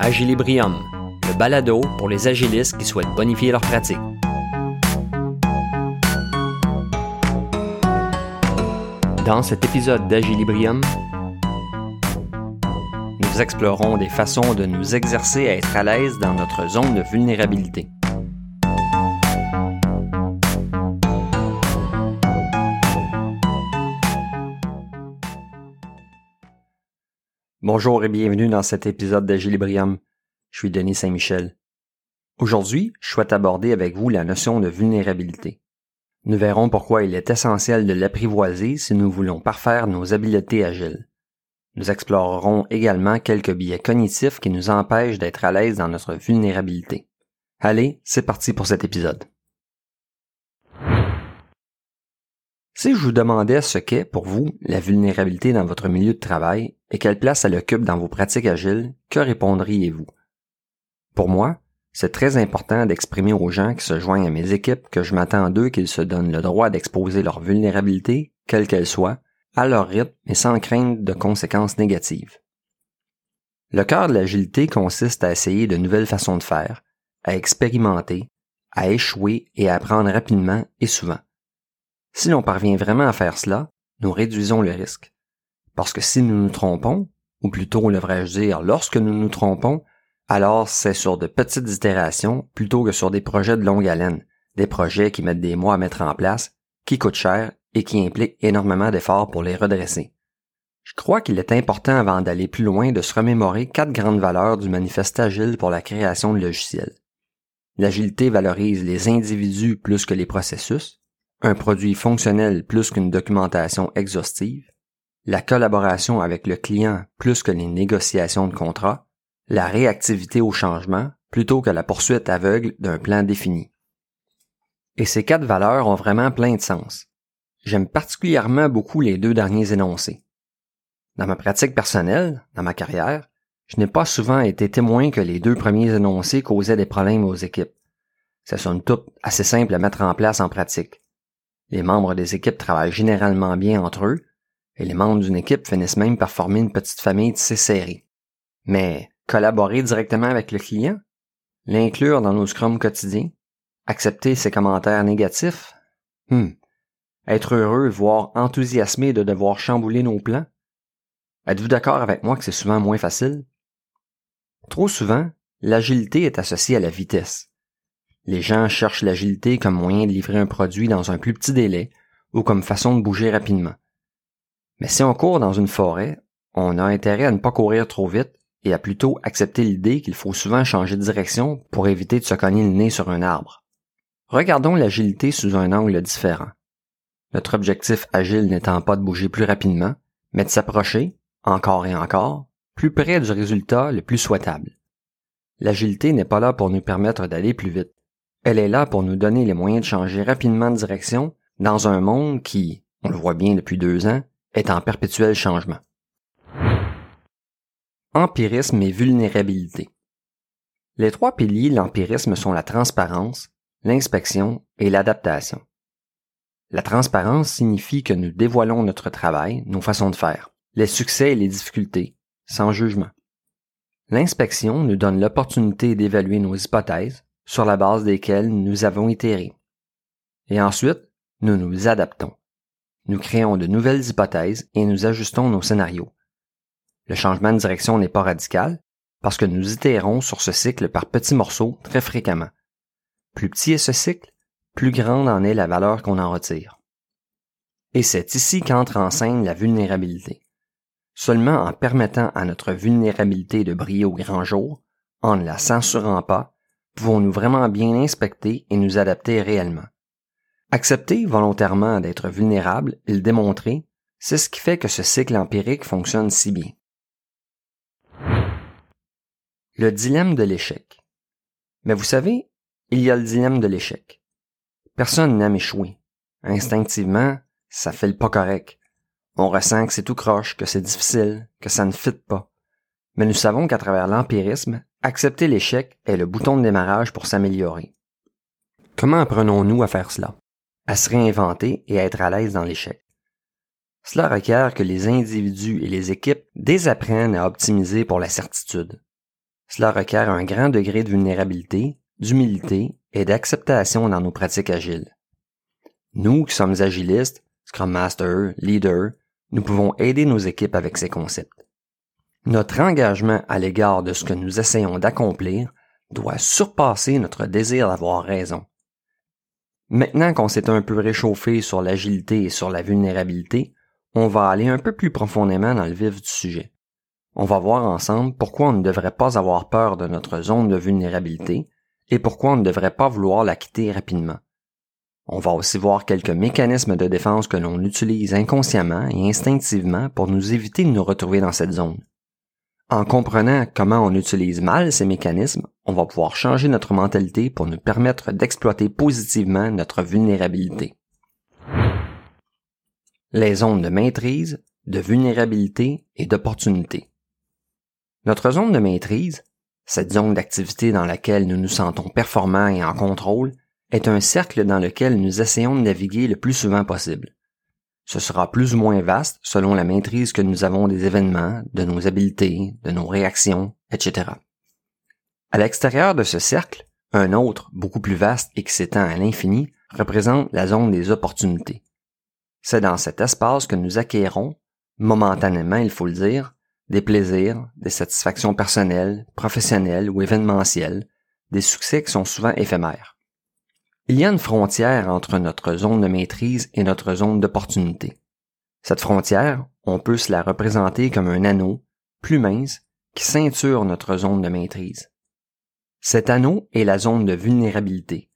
Agilibrium, le balado pour les agilistes qui souhaitent bonifier leur pratique. Dans cet épisode d'Agilibrium, nous explorons des façons de nous exercer à être à l'aise dans notre zone de vulnérabilité. Bonjour et bienvenue dans cet épisode d'Agilibrium. Je suis Denis Saint-Michel. Aujourd'hui, je souhaite aborder avec vous la notion de vulnérabilité. Nous verrons pourquoi il est essentiel de l'apprivoiser si nous voulons parfaire nos habiletés agiles. Nous explorerons également quelques biais cognitifs qui nous empêchent d'être à l'aise dans notre vulnérabilité. Allez, c'est parti pour cet épisode. Si je vous demandais ce qu'est pour vous la vulnérabilité dans votre milieu de travail et quelle place elle occupe dans vos pratiques agiles, que répondriez-vous? Pour moi, c'est très important d'exprimer aux gens qui se joignent à mes équipes que je m'attends d'eux qu'ils se donnent le droit d'exposer leur vulnérabilité, quelle qu'elle soit, à leur rythme et sans crainte de conséquences négatives. Le cœur de l'agilité consiste à essayer de nouvelles façons de faire, à expérimenter, à échouer et à apprendre rapidement et souvent. Si l'on parvient vraiment à faire cela, nous réduisons le risque. Parce que si nous nous trompons, ou plutôt devrais-je dire lorsque nous nous trompons, alors c'est sur de petites itérations plutôt que sur des projets de longue haleine, des projets qui mettent des mois à mettre en place, qui coûtent cher et qui impliquent énormément d'efforts pour les redresser. Je crois qu'il est important avant d'aller plus loin de se remémorer quatre grandes valeurs du manifeste agile pour la création de logiciels. L'agilité valorise les individus plus que les processus, un produit fonctionnel plus qu'une documentation exhaustive, la collaboration avec le client plus que les négociations de contrat, la réactivité au changement plutôt que la poursuite aveugle d'un plan défini. Et ces quatre valeurs ont vraiment plein de sens. J'aime particulièrement beaucoup les deux derniers énoncés. Dans ma pratique personnelle, dans ma carrière, je n'ai pas souvent été témoin que les deux premiers énoncés causaient des problèmes aux équipes. Ce sont toutes assez simples à mettre en place en pratique. Les membres des équipes travaillent généralement bien entre eux, et les membres d'une équipe finissent même par former une petite famille tissée serrée. Mais collaborer directement avec le client, l'inclure dans nos scrums quotidiens, accepter ses commentaires négatifs, hmm. être heureux, voire enthousiasmé de devoir chambouler nos plans. Êtes-vous d'accord avec moi que c'est souvent moins facile? Trop souvent, l'agilité est associée à la vitesse. Les gens cherchent l'agilité comme moyen de livrer un produit dans un plus petit délai ou comme façon de bouger rapidement. Mais si on court dans une forêt, on a intérêt à ne pas courir trop vite et à plutôt accepter l'idée qu'il faut souvent changer de direction pour éviter de se cogner le nez sur un arbre. Regardons l'agilité sous un angle différent. Notre objectif agile n'étant pas de bouger plus rapidement, mais de s'approcher, encore et encore, plus près du résultat le plus souhaitable. L'agilité n'est pas là pour nous permettre d'aller plus vite. Elle est là pour nous donner les moyens de changer rapidement de direction dans un monde qui, on le voit bien depuis deux ans, est en perpétuel changement. Empirisme et vulnérabilité. Les trois piliers de l'empirisme sont la transparence, l'inspection et l'adaptation. La transparence signifie que nous dévoilons notre travail, nos façons de faire, les succès et les difficultés, sans jugement. L'inspection nous donne l'opportunité d'évaluer nos hypothèses, sur la base desquelles nous avons itéré. Et ensuite, nous nous adaptons. Nous créons de nouvelles hypothèses et nous ajustons nos scénarios. Le changement de direction n'est pas radical parce que nous itérons sur ce cycle par petits morceaux très fréquemment. Plus petit est ce cycle, plus grande en est la valeur qu'on en retire. Et c'est ici qu'entre en scène la vulnérabilité. Seulement en permettant à notre vulnérabilité de briller au grand jour, en ne la censurant pas, pouvons-nous vraiment bien inspecter et nous adapter réellement? Accepter volontairement d'être vulnérable et le démontrer, c'est ce qui fait que ce cycle empirique fonctionne si bien. Le dilemme de l'échec. Mais vous savez, il y a le dilemme de l'échec. Personne n'aime échouer. Instinctivement, ça fait le pas correct. On ressent que c'est tout croche, que c'est difficile, que ça ne fit pas. Mais nous savons qu'à travers l'empirisme, Accepter l'échec est le bouton de démarrage pour s'améliorer. Comment apprenons-nous à faire cela? À se réinventer et à être à l'aise dans l'échec. Cela requiert que les individus et les équipes désapprennent à optimiser pour la certitude. Cela requiert un grand degré de vulnérabilité, d'humilité et d'acceptation dans nos pratiques agiles. Nous qui sommes agilistes, Scrum Master, Leader, nous pouvons aider nos équipes avec ces concepts. Notre engagement à l'égard de ce que nous essayons d'accomplir doit surpasser notre désir d'avoir raison. Maintenant qu'on s'est un peu réchauffé sur l'agilité et sur la vulnérabilité, on va aller un peu plus profondément dans le vif du sujet. On va voir ensemble pourquoi on ne devrait pas avoir peur de notre zone de vulnérabilité et pourquoi on ne devrait pas vouloir la quitter rapidement. On va aussi voir quelques mécanismes de défense que l'on utilise inconsciemment et instinctivement pour nous éviter de nous retrouver dans cette zone. En comprenant comment on utilise mal ces mécanismes, on va pouvoir changer notre mentalité pour nous permettre d'exploiter positivement notre vulnérabilité. Les zones de maîtrise, de vulnérabilité et d'opportunité. Notre zone de maîtrise, cette zone d'activité dans laquelle nous nous sentons performants et en contrôle, est un cercle dans lequel nous essayons de naviguer le plus souvent possible. Ce sera plus ou moins vaste selon la maîtrise que nous avons des événements, de nos habiletés, de nos réactions, etc. À l'extérieur de ce cercle, un autre, beaucoup plus vaste et qui s'étend à l'infini, représente la zone des opportunités. C'est dans cet espace que nous acquérons, momentanément il faut le dire, des plaisirs, des satisfactions personnelles, professionnelles ou événementielles, des succès qui sont souvent éphémères. Il y a une frontière entre notre zone de maîtrise et notre zone d'opportunité. Cette frontière, on peut se la représenter comme un anneau, plus mince, qui ceinture notre zone de maîtrise. Cet anneau est la zone de vulnérabilité.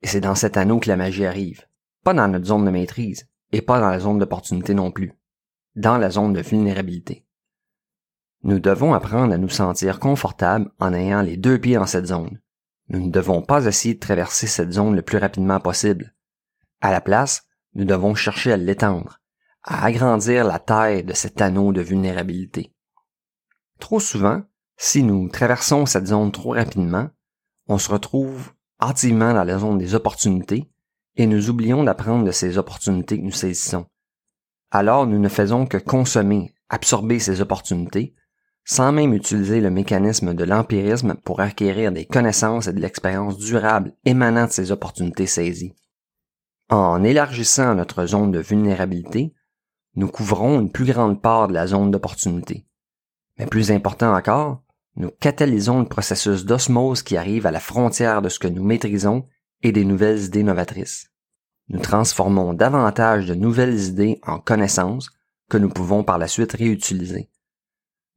Et c'est dans cet anneau que la magie arrive. Pas dans notre zone de maîtrise, et pas dans la zone d'opportunité non plus. Dans la zone de vulnérabilité. Nous devons apprendre à nous sentir confortables en ayant les deux pieds dans cette zone, nous ne devons pas essayer de traverser cette zone le plus rapidement possible. À la place, nous devons chercher à l'étendre, à agrandir la taille de cet anneau de vulnérabilité. Trop souvent, si nous traversons cette zone trop rapidement, on se retrouve hâtivement dans la zone des opportunités et nous oublions d'apprendre de ces opportunités que nous saisissons. Alors nous ne faisons que consommer, absorber ces opportunités sans même utiliser le mécanisme de l'empirisme pour acquérir des connaissances et de l'expérience durable émanant de ces opportunités saisies. En élargissant notre zone de vulnérabilité, nous couvrons une plus grande part de la zone d'opportunité. Mais plus important encore, nous catalysons le processus d'osmose qui arrive à la frontière de ce que nous maîtrisons et des nouvelles idées novatrices. Nous transformons davantage de nouvelles idées en connaissances que nous pouvons par la suite réutiliser.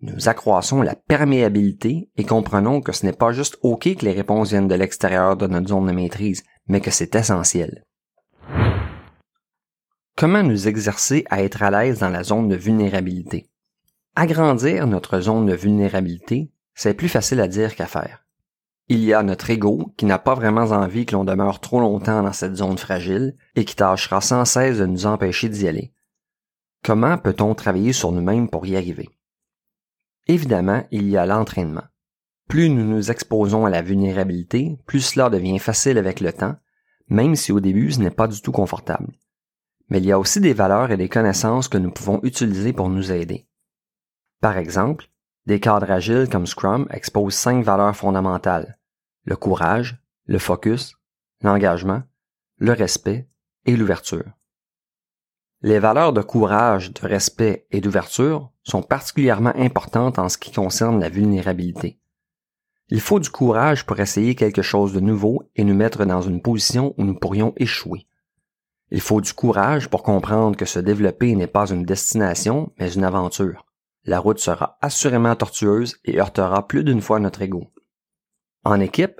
Nous accroissons la perméabilité et comprenons que ce n'est pas juste OK que les réponses viennent de l'extérieur de notre zone de maîtrise, mais que c'est essentiel. Comment nous exercer à être à l'aise dans la zone de vulnérabilité? Agrandir notre zone de vulnérabilité, c'est plus facile à dire qu'à faire. Il y a notre ego qui n'a pas vraiment envie que l'on demeure trop longtemps dans cette zone fragile et qui tâchera sans cesse de nous empêcher d'y aller. Comment peut-on travailler sur nous-mêmes pour y arriver? Évidemment, il y a l'entraînement. Plus nous nous exposons à la vulnérabilité, plus cela devient facile avec le temps, même si au début ce n'est pas du tout confortable. Mais il y a aussi des valeurs et des connaissances que nous pouvons utiliser pour nous aider. Par exemple, des cadres agiles comme Scrum exposent cinq valeurs fondamentales. Le courage, le focus, l'engagement, le respect et l'ouverture. Les valeurs de courage, de respect et d'ouverture sont particulièrement importantes en ce qui concerne la vulnérabilité. Il faut du courage pour essayer quelque chose de nouveau et nous mettre dans une position où nous pourrions échouer. Il faut du courage pour comprendre que se développer n'est pas une destination, mais une aventure. La route sera assurément tortueuse et heurtera plus d'une fois notre ego. En équipe,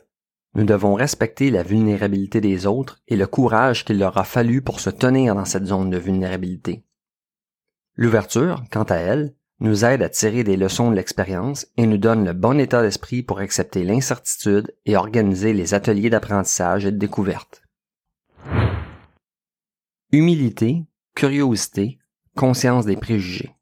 nous devons respecter la vulnérabilité des autres et le courage qu'il leur a fallu pour se tenir dans cette zone de vulnérabilité. L'ouverture, quant à elle, nous aide à tirer des leçons de l'expérience et nous donne le bon état d'esprit pour accepter l'incertitude et organiser les ateliers d'apprentissage et de découverte. Humilité, curiosité, conscience des préjugés.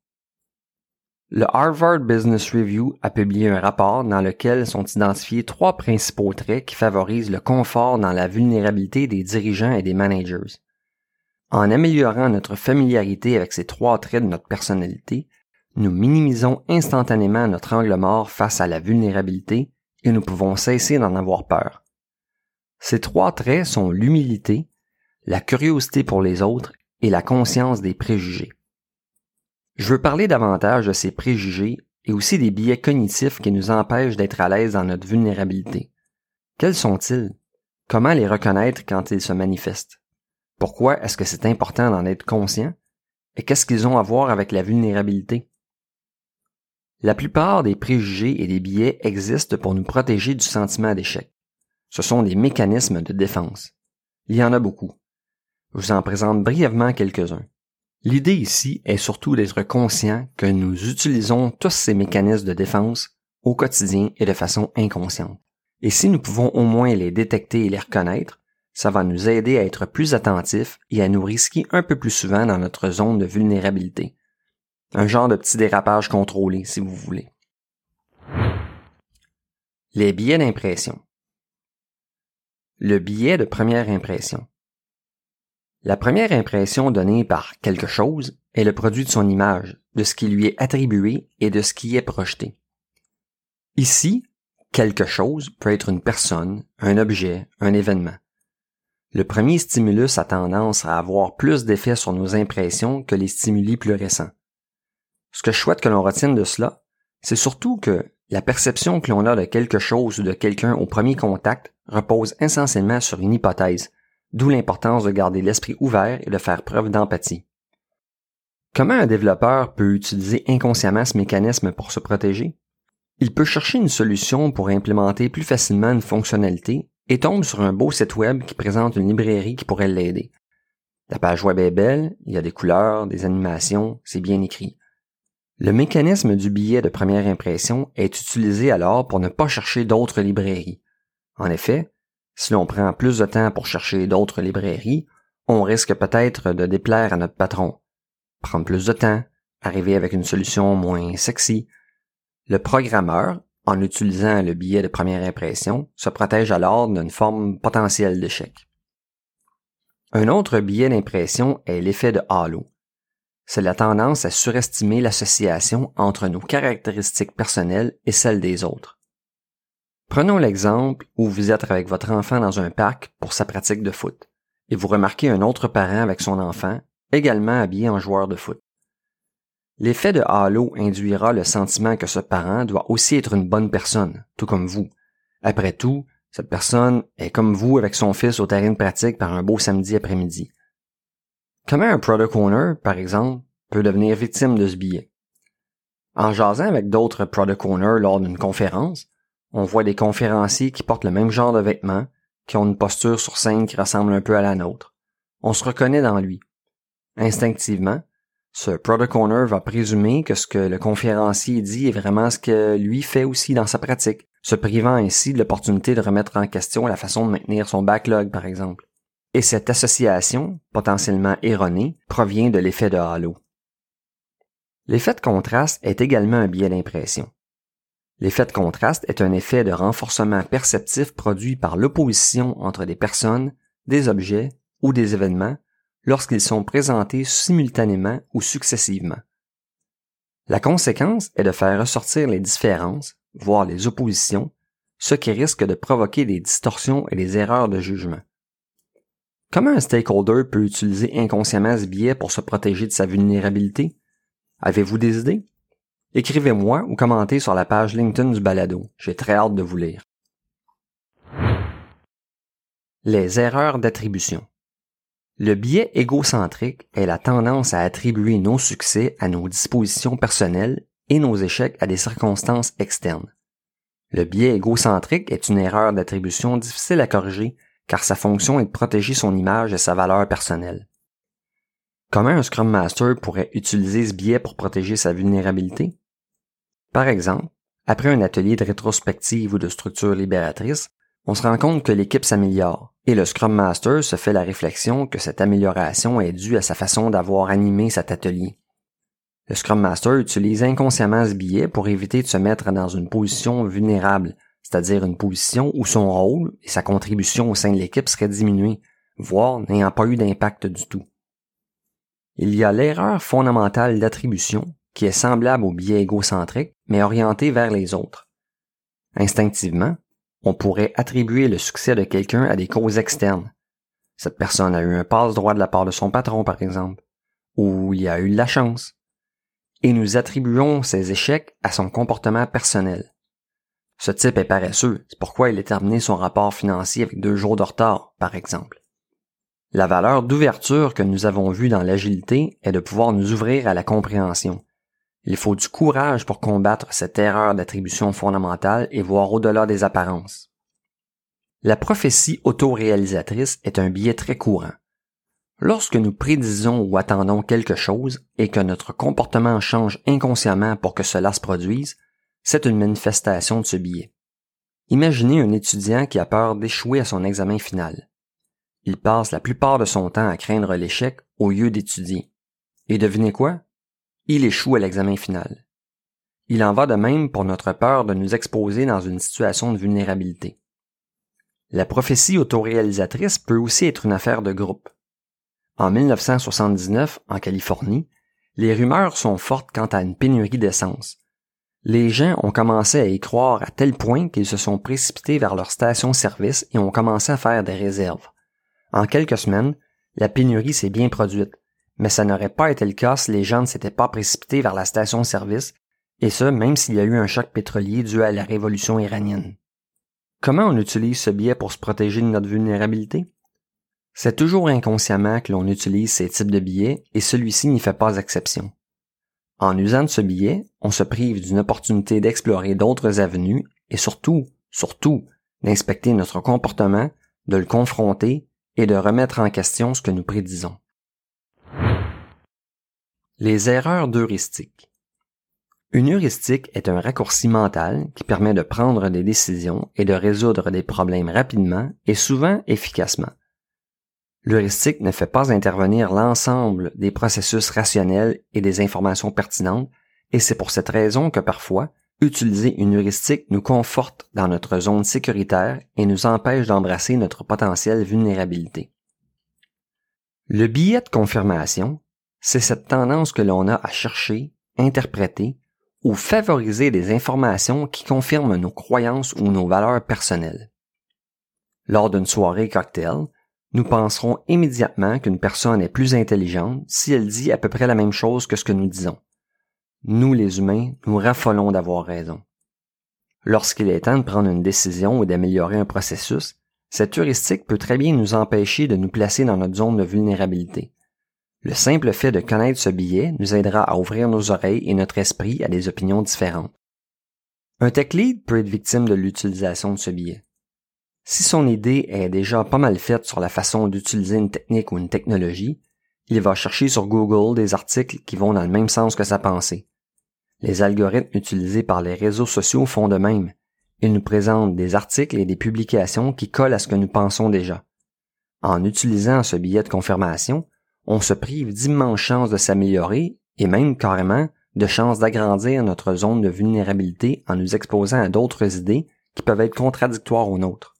Le Harvard Business Review a publié un rapport dans lequel sont identifiés trois principaux traits qui favorisent le confort dans la vulnérabilité des dirigeants et des managers. En améliorant notre familiarité avec ces trois traits de notre personnalité, nous minimisons instantanément notre angle mort face à la vulnérabilité et nous pouvons cesser d'en avoir peur. Ces trois traits sont l'humilité, la curiosité pour les autres et la conscience des préjugés. Je veux parler davantage de ces préjugés et aussi des biais cognitifs qui nous empêchent d'être à l'aise dans notre vulnérabilité. Quels sont-ils? Comment les reconnaître quand ils se manifestent? Pourquoi est-ce que c'est important d'en être conscient? Et qu'est-ce qu'ils ont à voir avec la vulnérabilité? La plupart des préjugés et des biais existent pour nous protéger du sentiment d'échec. Ce sont des mécanismes de défense. Il y en a beaucoup. Je vous en présente brièvement quelques-uns. L'idée ici est surtout d'être conscient que nous utilisons tous ces mécanismes de défense au quotidien et de façon inconsciente. Et si nous pouvons au moins les détecter et les reconnaître, ça va nous aider à être plus attentifs et à nous risquer un peu plus souvent dans notre zone de vulnérabilité. Un genre de petit dérapage contrôlé, si vous voulez. Les billets d'impression. Le billet de première impression. La première impression donnée par quelque chose est le produit de son image, de ce qui lui est attribué et de ce qui est projeté. Ici, quelque chose peut être une personne, un objet, un événement. Le premier stimulus a tendance à avoir plus d'effet sur nos impressions que les stimuli plus récents. Ce que je souhaite que l'on retienne de cela, c'est surtout que la perception que l'on a de quelque chose ou de quelqu'un au premier contact repose essentiellement sur une hypothèse, d'où l'importance de garder l'esprit ouvert et de faire preuve d'empathie. Comment un développeur peut utiliser inconsciemment ce mécanisme pour se protéger? Il peut chercher une solution pour implémenter plus facilement une fonctionnalité et tombe sur un beau site web qui présente une librairie qui pourrait l'aider. La page web est belle, il y a des couleurs, des animations, c'est bien écrit. Le mécanisme du billet de première impression est utilisé alors pour ne pas chercher d'autres librairies. En effet, si l'on prend plus de temps pour chercher d'autres librairies, on risque peut-être de déplaire à notre patron. Prendre plus de temps, arriver avec une solution moins sexy. Le programmeur, en utilisant le billet de première impression, se protège alors d'une forme potentielle d'échec. Un autre billet d'impression est l'effet de halo. C'est la tendance à surestimer l'association entre nos caractéristiques personnelles et celles des autres. Prenons l'exemple où vous êtes avec votre enfant dans un parc pour sa pratique de foot et vous remarquez un autre parent avec son enfant, également habillé en joueur de foot. L'effet de halo induira le sentiment que ce parent doit aussi être une bonne personne, tout comme vous. Après tout, cette personne est comme vous avec son fils au terrain de pratique par un beau samedi après-midi. Comment un product owner, par exemple, peut devenir victime de ce billet? En jasant avec d'autres product owners lors d'une conférence, on voit des conférenciers qui portent le même genre de vêtements, qui ont une posture sur scène qui ressemble un peu à la nôtre. On se reconnaît dans lui. Instinctivement, ce product owner va présumer que ce que le conférencier dit est vraiment ce que lui fait aussi dans sa pratique, se privant ainsi de l'opportunité de remettre en question la façon de maintenir son backlog, par exemple. Et cette association, potentiellement erronée, provient de l'effet de halo. L'effet de contraste est également un biais d'impression. L'effet de contraste est un effet de renforcement perceptif produit par l'opposition entre des personnes, des objets ou des événements lorsqu'ils sont présentés simultanément ou successivement. La conséquence est de faire ressortir les différences, voire les oppositions, ce qui risque de provoquer des distorsions et des erreurs de jugement. Comment un stakeholder peut utiliser inconsciemment ce biais pour se protéger de sa vulnérabilité? Avez-vous des idées? Écrivez-moi ou commentez sur la page LinkedIn du balado. J'ai très hâte de vous lire. Les erreurs d'attribution. Le biais égocentrique est la tendance à attribuer nos succès à nos dispositions personnelles et nos échecs à des circonstances externes. Le biais égocentrique est une erreur d'attribution difficile à corriger car sa fonction est de protéger son image et sa valeur personnelle. Comment un Scrum Master pourrait utiliser ce biais pour protéger sa vulnérabilité? Par exemple, après un atelier de rétrospective ou de structure libératrice, on se rend compte que l'équipe s'améliore, et le Scrum Master se fait la réflexion que cette amélioration est due à sa façon d'avoir animé cet atelier. Le Scrum Master utilise inconsciemment ce biais pour éviter de se mettre dans une position vulnérable, c'est-à-dire une position où son rôle et sa contribution au sein de l'équipe seraient diminués, voire n'ayant pas eu d'impact du tout. Il y a l'erreur fondamentale d'attribution qui est semblable au biais égocentrique, mais orienté vers les autres. Instinctivement, on pourrait attribuer le succès de quelqu'un à des causes externes. Cette personne a eu un passe-droit de la part de son patron, par exemple, ou il a eu de la chance. Et nous attribuons ses échecs à son comportement personnel. Ce type est paresseux, c'est pourquoi il a terminé son rapport financier avec deux jours de retard, par exemple. La valeur d'ouverture que nous avons vue dans l'agilité est de pouvoir nous ouvrir à la compréhension. Il faut du courage pour combattre cette erreur d'attribution fondamentale et voir au-delà des apparences. La prophétie autoréalisatrice est un biais très courant. Lorsque nous prédisons ou attendons quelque chose et que notre comportement change inconsciemment pour que cela se produise, c'est une manifestation de ce biais. Imaginez un étudiant qui a peur d'échouer à son examen final. Il passe la plupart de son temps à craindre l'échec au lieu d'étudier. Et devinez quoi? Il échoue à l'examen final. Il en va de même pour notre peur de nous exposer dans une situation de vulnérabilité. La prophétie autoréalisatrice peut aussi être une affaire de groupe. En 1979, en Californie, les rumeurs sont fortes quant à une pénurie d'essence. Les gens ont commencé à y croire à tel point qu'ils se sont précipités vers leur station-service et ont commencé à faire des réserves. En quelques semaines, la pénurie s'est bien produite, mais ça n'aurait pas été le cas si les gens ne s'étaient pas précipités vers la station-service, et ce même s'il y a eu un choc pétrolier dû à la révolution iranienne. Comment on utilise ce biais pour se protéger de notre vulnérabilité? C'est toujours inconsciemment que l'on utilise ces types de billets et celui-ci n'y fait pas exception. En usant de ce billet, on se prive d'une opportunité d'explorer d'autres avenues et surtout, surtout, d'inspecter notre comportement, de le confronter et de remettre en question ce que nous prédisons. Les erreurs d'heuristique. Une heuristique est un raccourci mental qui permet de prendre des décisions et de résoudre des problèmes rapidement et souvent efficacement. L'heuristique ne fait pas intervenir l'ensemble des processus rationnels et des informations pertinentes, et c'est pour cette raison que parfois, utiliser une heuristique nous conforte dans notre zone sécuritaire et nous empêche d'embrasser notre potentielle vulnérabilité. Le billet de confirmation, c'est cette tendance que l'on a à chercher, interpréter ou favoriser des informations qui confirment nos croyances ou nos valeurs personnelles. Lors d'une soirée cocktail, nous penserons immédiatement qu'une personne est plus intelligente si elle dit à peu près la même chose que ce que nous disons. Nous, les humains, nous raffolons d'avoir raison. Lorsqu'il est temps de prendre une décision ou d'améliorer un processus, cette heuristique peut très bien nous empêcher de nous placer dans notre zone de vulnérabilité. Le simple fait de connaître ce billet nous aidera à ouvrir nos oreilles et notre esprit à des opinions différentes. Un tech lead peut être victime de l'utilisation de ce billet. Si son idée est déjà pas mal faite sur la façon d'utiliser une technique ou une technologie, il va chercher sur Google des articles qui vont dans le même sens que sa pensée. Les algorithmes utilisés par les réseaux sociaux font de même. Ils nous présentent des articles et des publications qui collent à ce que nous pensons déjà. En utilisant ce billet de confirmation, on se prive d'immenses chances de s'améliorer et même carrément de chances d'agrandir notre zone de vulnérabilité en nous exposant à d'autres idées qui peuvent être contradictoires aux nôtres.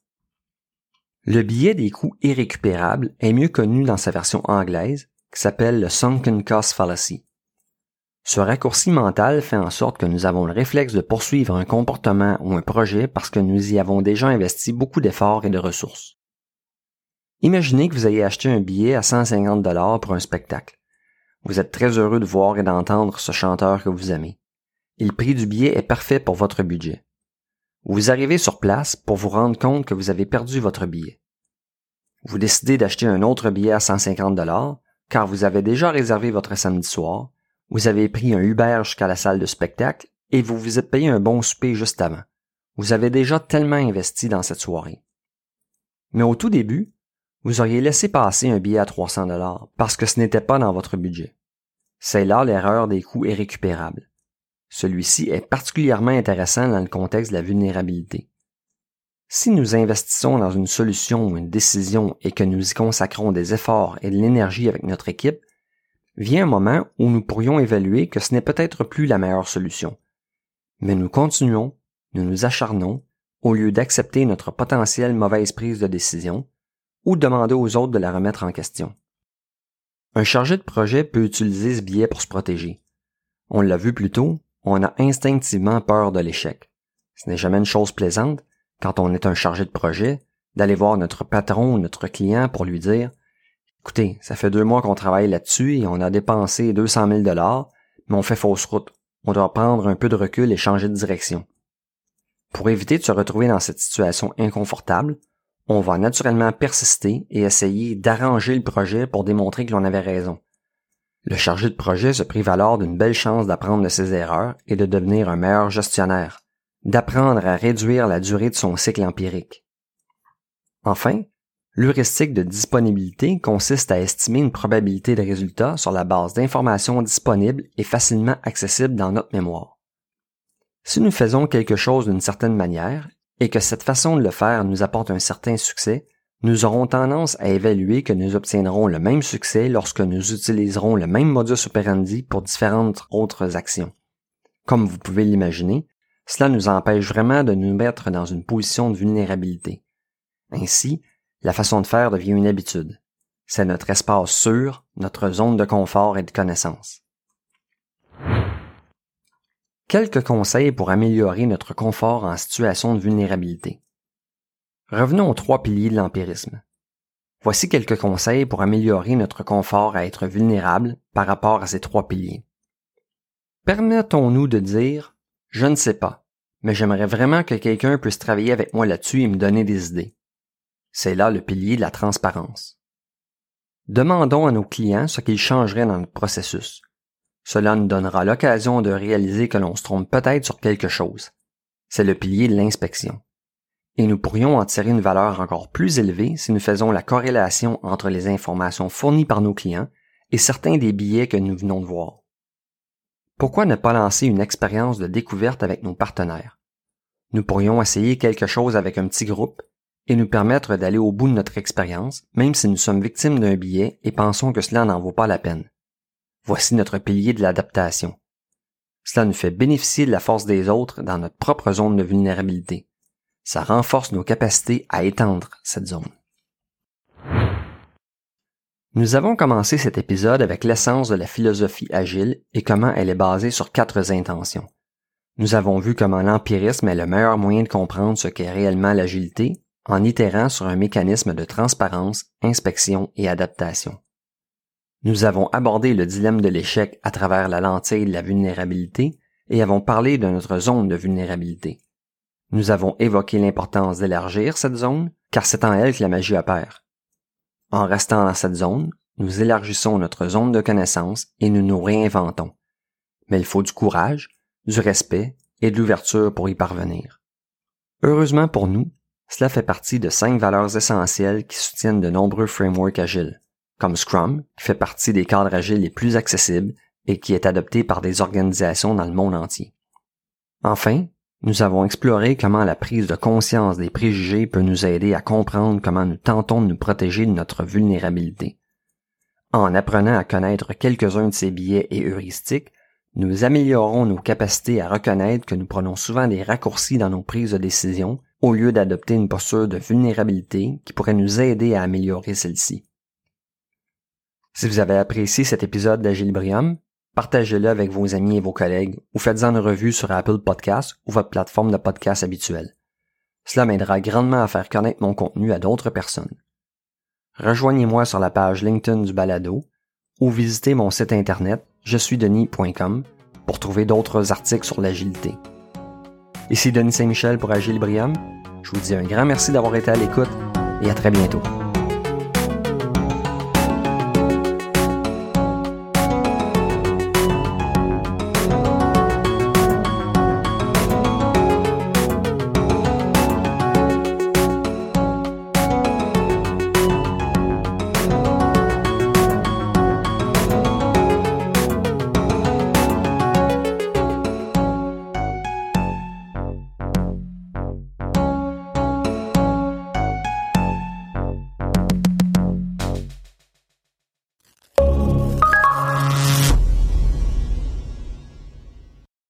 Le billet des coûts irrécupérables est mieux connu dans sa version anglaise, qui s'appelle le Sunken Cost Fallacy. Ce raccourci mental fait en sorte que nous avons le réflexe de poursuivre un comportement ou un projet parce que nous y avons déjà investi beaucoup d'efforts et de ressources. Imaginez que vous ayez acheté un billet à 150 dollars pour un spectacle. Vous êtes très heureux de voir et d'entendre ce chanteur que vous aimez. Et le prix du billet est parfait pour votre budget. Vous arrivez sur place pour vous rendre compte que vous avez perdu votre billet. Vous décidez d'acheter un autre billet à 150 dollars car vous avez déjà réservé votre samedi soir vous avez pris un Uber jusqu'à la salle de spectacle et vous vous êtes payé un bon souper juste avant. Vous avez déjà tellement investi dans cette soirée. Mais au tout début, vous auriez laissé passer un billet à 300 dollars parce que ce n'était pas dans votre budget. C'est là l'erreur des coûts irrécupérables. Celui-ci est particulièrement intéressant dans le contexte de la vulnérabilité. Si nous investissons dans une solution ou une décision et que nous y consacrons des efforts et de l'énergie avec notre équipe, vient un moment où nous pourrions évaluer que ce n'est peut-être plus la meilleure solution. Mais nous continuons, nous nous acharnons, au lieu d'accepter notre potentielle mauvaise prise de décision, ou demander aux autres de la remettre en question. Un chargé de projet peut utiliser ce biais pour se protéger. On l'a vu plus tôt, on a instinctivement peur de l'échec. Ce n'est jamais une chose plaisante, quand on est un chargé de projet, d'aller voir notre patron ou notre client pour lui dire Écoutez, ça fait deux mois qu'on travaille là-dessus et on a dépensé 200 000 dollars, mais on fait fausse route. On doit prendre un peu de recul et changer de direction. Pour éviter de se retrouver dans cette situation inconfortable, on va naturellement persister et essayer d'arranger le projet pour démontrer que l'on avait raison. Le chargé de projet se prive alors d'une belle chance d'apprendre de ses erreurs et de devenir un meilleur gestionnaire, d'apprendre à réduire la durée de son cycle empirique. Enfin, l'heuristique de disponibilité consiste à estimer une probabilité de résultat sur la base d'informations disponibles et facilement accessibles dans notre mémoire. Si nous faisons quelque chose d'une certaine manière et que cette façon de le faire nous apporte un certain succès, nous aurons tendance à évaluer que nous obtiendrons le même succès lorsque nous utiliserons le même modus operandi pour différentes autres actions. Comme vous pouvez l'imaginer, cela nous empêche vraiment de nous mettre dans une position de vulnérabilité. Ainsi, la façon de faire devient une habitude. C'est notre espace sûr, notre zone de confort et de connaissance. Quelques conseils pour améliorer notre confort en situation de vulnérabilité. Revenons aux trois piliers de l'empirisme. Voici quelques conseils pour améliorer notre confort à être vulnérable par rapport à ces trois piliers. Permettons-nous de dire Je ne sais pas, mais j'aimerais vraiment que quelqu'un puisse travailler avec moi là-dessus et me donner des idées. C'est là le pilier de la transparence. Demandons à nos clients ce qu'ils changeraient dans notre processus. Cela nous donnera l'occasion de réaliser que l'on se trompe peut-être sur quelque chose. C'est le pilier de l'inspection et nous pourrions en tirer une valeur encore plus élevée si nous faisons la corrélation entre les informations fournies par nos clients et certains des billets que nous venons de voir. Pourquoi ne pas lancer une expérience de découverte avec nos partenaires? Nous pourrions essayer quelque chose avec un petit groupe et nous permettre d'aller au bout de notre expérience, même si nous sommes victimes d'un billet et pensons que cela n'en vaut pas la peine. Voici notre pilier de l'adaptation. Cela nous fait bénéficier de la force des autres dans notre propre zone de vulnérabilité ça renforce nos capacités à étendre cette zone. Nous avons commencé cet épisode avec l'essence de la philosophie agile et comment elle est basée sur quatre intentions. Nous avons vu comment l'empirisme est le meilleur moyen de comprendre ce qu'est réellement l'agilité en itérant sur un mécanisme de transparence, inspection et adaptation. Nous avons abordé le dilemme de l'échec à travers la lentille de la vulnérabilité et avons parlé de notre zone de vulnérabilité. Nous avons évoqué l'importance d'élargir cette zone, car c'est en elle que la magie opère. En restant dans cette zone, nous élargissons notre zone de connaissance et nous nous réinventons. Mais il faut du courage, du respect et de l'ouverture pour y parvenir. Heureusement pour nous, cela fait partie de cinq valeurs essentielles qui soutiennent de nombreux frameworks agiles, comme Scrum, qui fait partie des cadres agiles les plus accessibles et qui est adopté par des organisations dans le monde entier. Enfin, nous avons exploré comment la prise de conscience des préjugés peut nous aider à comprendre comment nous tentons de nous protéger de notre vulnérabilité. En apprenant à connaître quelques-uns de ces biais et heuristiques, nous améliorons nos capacités à reconnaître que nous prenons souvent des raccourcis dans nos prises de décision au lieu d'adopter une posture de vulnérabilité qui pourrait nous aider à améliorer celle-ci. Si vous avez apprécié cet épisode d'Agilibrium, partagez-le avec vos amis et vos collègues ou faites-en une revue sur Apple Podcasts ou votre plateforme de podcast habituelle. Cela m'aidera grandement à faire connaître mon contenu à d'autres personnes. Rejoignez-moi sur la page LinkedIn du balado ou visitez mon site internet je suis denis.com pour trouver d'autres articles sur l'agilité. Ici Denis Saint-Michel pour Agile Briam. Je vous dis un grand merci d'avoir été à l'écoute et à très bientôt.